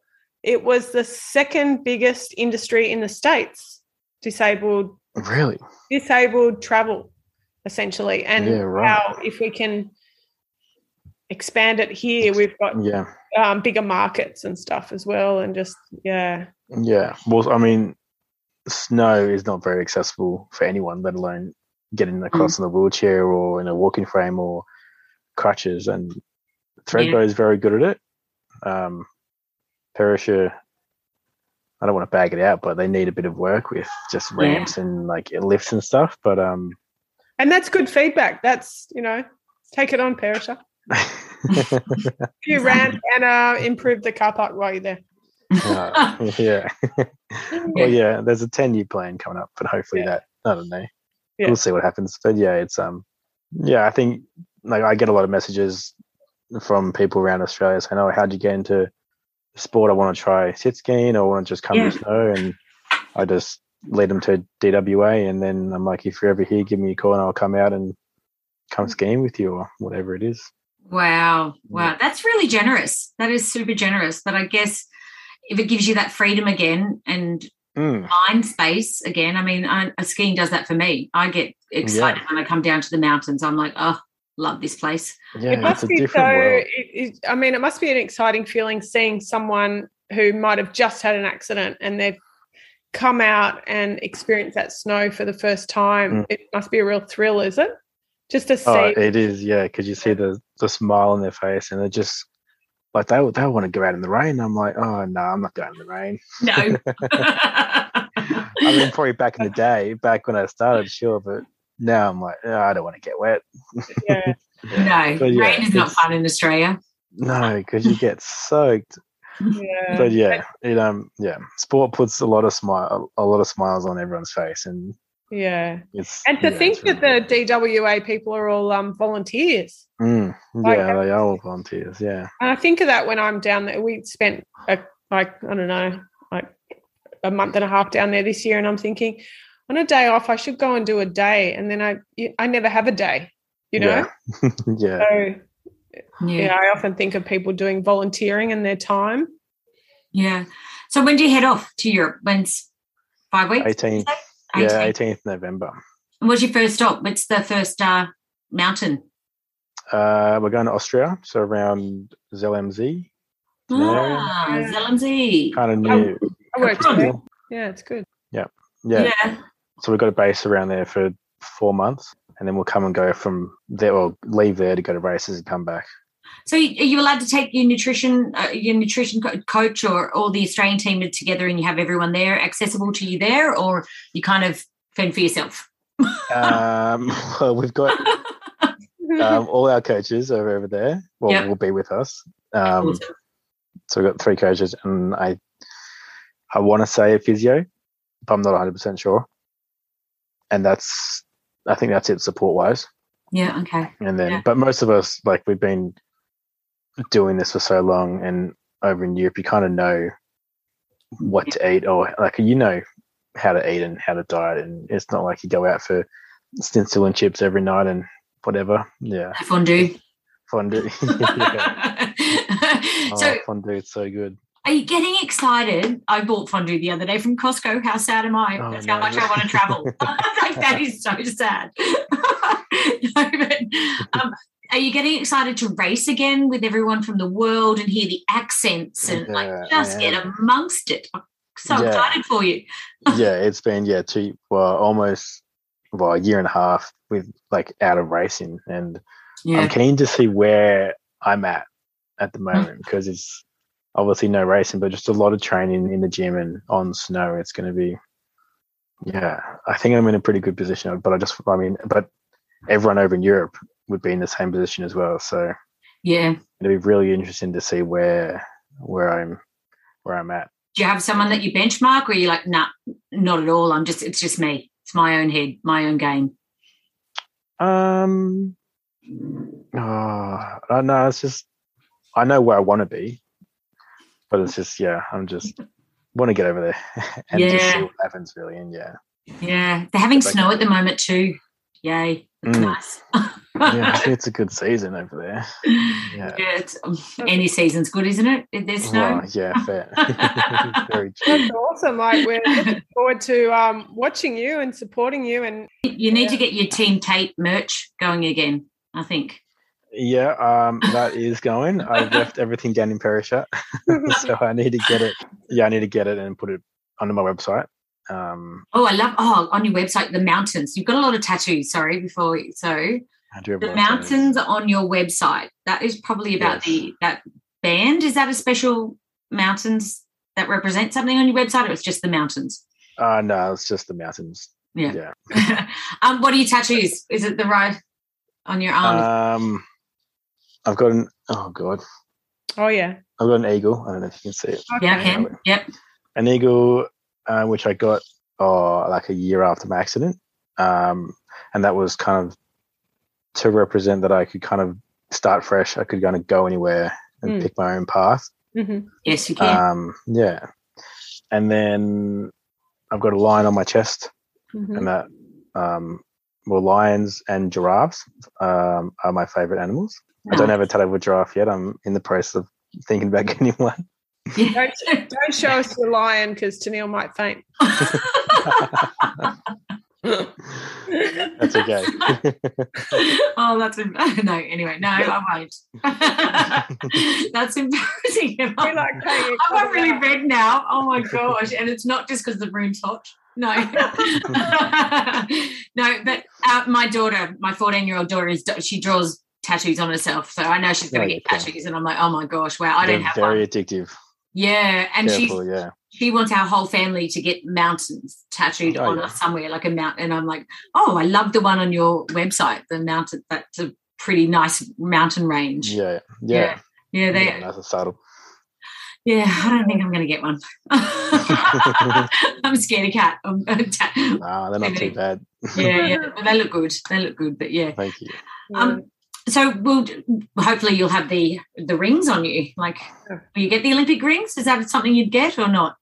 it was the second biggest industry in the states. Disabled Really? disabled travel, essentially, and Yeah, right. how if we can expand it here, we've got Yeah. um, bigger markets and stuff as well, and just yeah. Yeah. Well, I mean, snow is not very accessible for anyone, let alone getting across in a wheelchair or in a walking frame or crutches. And Thredbo is very good at it. Um, Perisher, I don't want to bag it out, but they need a bit of work with just Yeah. ramps and like lifts and stuff. But um, And that's good feedback. That's, you know, take it on, Perisher. *laughs* You ran and uh, improved the car park while you're there. uh, yeah. *laughs* well, yeah, there's a 10 year plan coming up, but hopefully Yeah. that, I don't know. Yeah. We'll see what happens. But yeah, it's, um, yeah, I think like I get a lot of messages from people around Australia saying, oh, how'd you get into sport? I want to try sit skiing or want to just come Yeah. to snow. And I just lead them to DWA. And then I'm like, if you're ever here, give me a call and I'll come out and come skiing with you or whatever it is. Wow. Wow. That's really generous. That is super generous. But I guess if it gives you that freedom again and Mm, mind space again, I mean, I, skiing does that for me. I get excited when I come down to the mountains. I'm like, oh, love this place. yeah, it it's must a be so, world. it, it, I mean, it must be an exciting feeling seeing someone who might have just had an accident and they've come out and experienced that snow for the first time. Mm. It must be a real thrill, is it? Just to see. Oh, it is, yeah, because you see the the smile on their face, and they're just like they they want to go out in the rain. I'm like, oh no, I'm not going in the rain. No. *laughs* I mean, probably back in the day, back when I started, sure, but now I'm like, oh, I don't want to get wet. yeah. *laughs* no. But yeah, Rain is not fun in Australia. No, because you get soaked. yeah. But yeah, it um yeah, sport puts a lot of smile a lot of smiles on everyone's face, and Yeah. it's And to yeah, think it's really that the DWA people are all um, volunteers. Mm, Like, yeah, they are all volunteers. Yeah, And I think of that when I'm down there. We spent a, like I don't know, like a month and a half down there this year, and I'm thinking, on a day off, I should go and do a day, and then I I never have a day. you know. Yeah. *laughs* yeah. So Yeah. yeah, I often think of people doing volunteering in their time. Yeah. So when do you head off to Europe? When's five weeks? 18th. 18th. Yeah, 18th November. And what's your first stop? What's the first uh, mountain? Uh, we're going to Austria, so around Zell am See. Ah, Zell am See. Kind of new. I worked Cool. there. Yeah, it's good. Yeah. Yeah. So we've got a base around there for four months, and then we'll come and go from there, or leave there to go to races and come back. So are you allowed to take your nutrition, uh, your nutrition co- coach, or all the Australian team together, and you have everyone there accessible to you there, or you kind of fend for yourself? Um, *laughs* well, we've got *laughs* um, all our coaches are over there. Well, Yeah. will be with us. Um, so we've got three coaches, and I, I want to say a physio, but I'm not 100 percent sure. And that's, I think that's it support wise. yeah. Okay. And then, Yeah. but most of us, like we've been doing this for so long, and over in Europe, you kind of know what to eat, or like you know how to eat and how to diet, and it's not like you go out for stencil and chips every night and whatever. Yeah, Fondue. fondue. *laughs* yeah. *laughs* Oh, so fondue, it's so good. Are you getting excited? I bought fondue the other day from Costco. How sad am I? Oh, That's how much I want to travel. *laughs* *laughs* like, that is so sad. *laughs* no, but, um, are you getting excited to race again with everyone from the world and hear the accents and Yeah, like just get amongst it? I'm so Yeah. excited for you. yeah, it's been yeah, two well almost well a year and a half with like out of racing, and I'm keen to see where I'm at at the moment because it's obviously no racing, but just a lot of training in the gym and on snow. It's going to be, yeah, I think I'm in a pretty good position. But I just, I mean, but everyone over in Europe would be in the same position as well. So yeah. it'll be really interesting to see where where I'm where I'm at. Do you have someone that you benchmark, or are you like, nah, not at all? I'm just, it's just me. It's my own head, my own game. Um, oh, I don't know. It's just I know where I want to be, but it's just yeah, I'm just want to get over there *laughs* and just see Yeah. what happens really. And yeah, Yeah, they're having But snow at the moment too. Yay, Mm. nice. yeah, *laughs* it's a good season over there. yeah, Yeah. it's, um, any season's good, isn't it? If there's snow. Well, yeah, *laughs* fair. Very true. That's awesome. Like we're looking forward to um, watching you and supporting you. And You need to get your Team Tate merch going again. I think. Yeah, um, that is going. I *laughs* left everything down in Perisher, *laughs* *laughs* so I need to get it. Yeah, I need to get it and put it onto my website. Um, Oh, I love. Oh, on your website, the mountains. You've got a lot of tattoos. Sorry, before we- so I do have the lots of those. mountains on your website. That is probably about Yes. the that band. Is that a special mountains that represent something on your website, or it's just the mountains? Uh, no, it's just the mountains. Yeah. Yeah. um, what are your tattoos? Is it the right on your arm? Um, I've got an oh god, oh yeah, I've got an eagle. I don't know if you can see it. yeah, I can. Yep. An eagle, uh, which I got oh like a year after my accident, um, and that was kind of to represent that I could kind of start fresh. I could kind of go anywhere and Mm. pick my own path. hmm Yes, you can. Um, yeah, and then I've got a lion on my chest, hmm and that um, well, lions and giraffes um, are my favorite animals. I don't have a tattoo of a giraffe yet. I'm in the process of thinking about *laughs* getting one. Yeah. Don't, don't show us your lion because Tennille might faint. *laughs* That's okay. *laughs* oh, that's em- no. Anyway, no, I won't. that's embarrassing. We like I'm for really that. red now. Oh my gosh! And it's not just because the room's hot. No, no. But uh, my daughter, my 14 year old daughter, is she draws tattoos on herself, so I know she's going to get tattoos, and I'm like, oh my gosh, wow, I They're don't have very one. addictive. Yeah, and she's Careful, yeah. she wants our whole family to get mountains tattooed Oh, on yeah. us somewhere, like a mountain. And I'm like, oh, I love the one on your website. The mountain, that's a pretty nice mountain range. Yeah, yeah. Yeah, they. yeah nice and subtle. Yeah, I don't think I'm going to get one. *laughs* I'm scared of cat. Um, *laughs* ta- Nah, they're not too bad. yeah, yeah, *laughs* they look good. They look good, but yeah. Thank you. Um, so we'll hopefully you'll have the the rings on you. Like, will you get the Olympic rings? Is that something you'd get or not?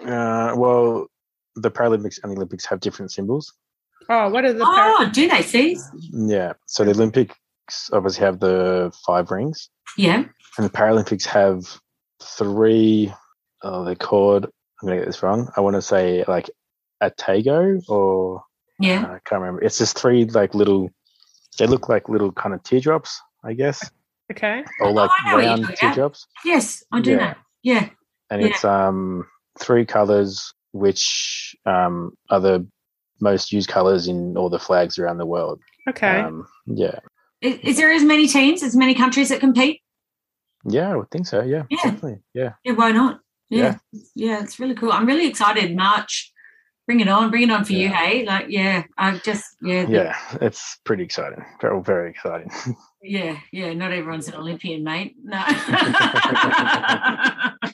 Uh, well, the Paralympics and the Olympics have different symbols. Oh, what are the Oh, do they see? Yeah. So the Olympics obviously have the five rings, Yeah. and the Paralympics have three. Oh, they're called. I'm gonna get this wrong. I want to say like Atago or Yeah. I can't remember. It's just three like little. They look like little kind of teardrops, I guess, okay? or like I know what you're round teardrops. Yes, I do Yeah. know. Yeah. and Yeah. it's um three colors which um are the most used colors in all the flags around the world Okay. um yeah Is, is there as many teams, as many countries that compete? yeah i would think so yeah, Yeah. definitely yeah Yeah, why not? Yeah. Yeah, it's really cool. I'm really excited. March. Bring it on. Bring it on for you, hey? Like, yeah, I just, yeah. yeah it's pretty exciting very very exciting *laughs* Yeah, yeah. Not everyone's an Olympian, mate. No. *laughs* *laughs*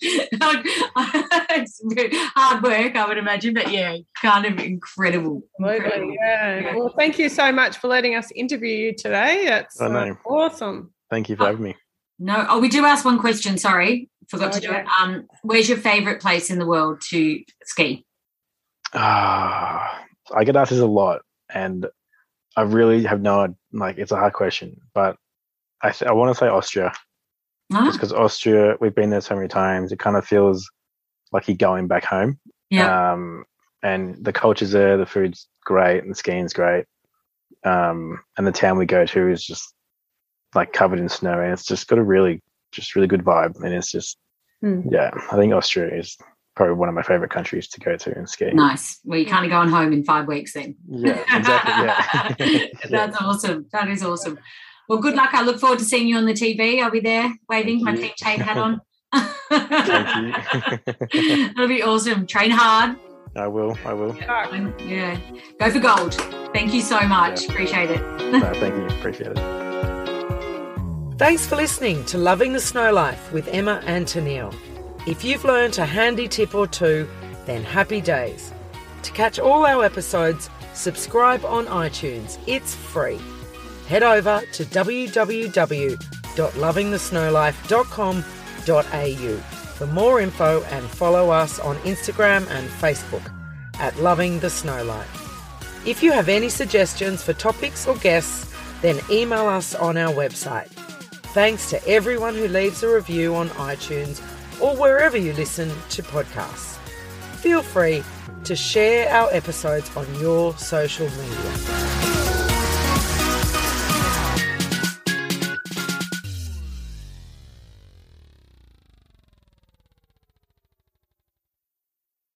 it's hard work, I would imagine, but yeah, kind of incredible. Incredible. Yeah. Yeah. Well, thank you so much for letting us interview you today. That's I uh, awesome. thank you for having me No, oh, we do ask one question. Sorry, forgot to do Okay. it. Um, where's your favorite place in the world to ski? Ah i get asked this a lot and i really have no like it's a hard question but i th- i want to say austria just because austria we've been there so many times it kind of feels like you're going back home Yeah, Um, and the culture's there, the food's great, and the skiing's great. Um, and the town we go to is just like covered in snow, and it's just got a really, just really good vibe. And it's just, Hmm. yeah, I think Austria is probably one of my favorite countries to go to and ski. nice. Well, you're kind of going home in five weeks then. Yeah, exactly. Yeah. Yeah. *laughs* That's awesome. That is awesome. Well, good luck. I look forward to seeing you on the TV. I'll be there waving my Thank Team you. Tate hat on. Thank you. *laughs* That'll be awesome. Train hard. I will. I will. And, yeah. Go for gold. Thank you so much. Yeah. Appreciate it. No, thank you. Appreciate it. Thanks for listening to Loving the Snow Life with Emma and Tennille. If you've learnt a handy tip or two, then happy days. To catch all our episodes, subscribe on iTunes. It's free. Head over to www.lovingthesnowlife.com.au for more info and follow us on Instagram and Facebook at Loving the Snow Life. If you have any suggestions for topics or guests, then email us on our website. Thanks to everyone who leaves a review on iTunes or wherever you listen to podcasts. Feel free to share our episodes on your social media.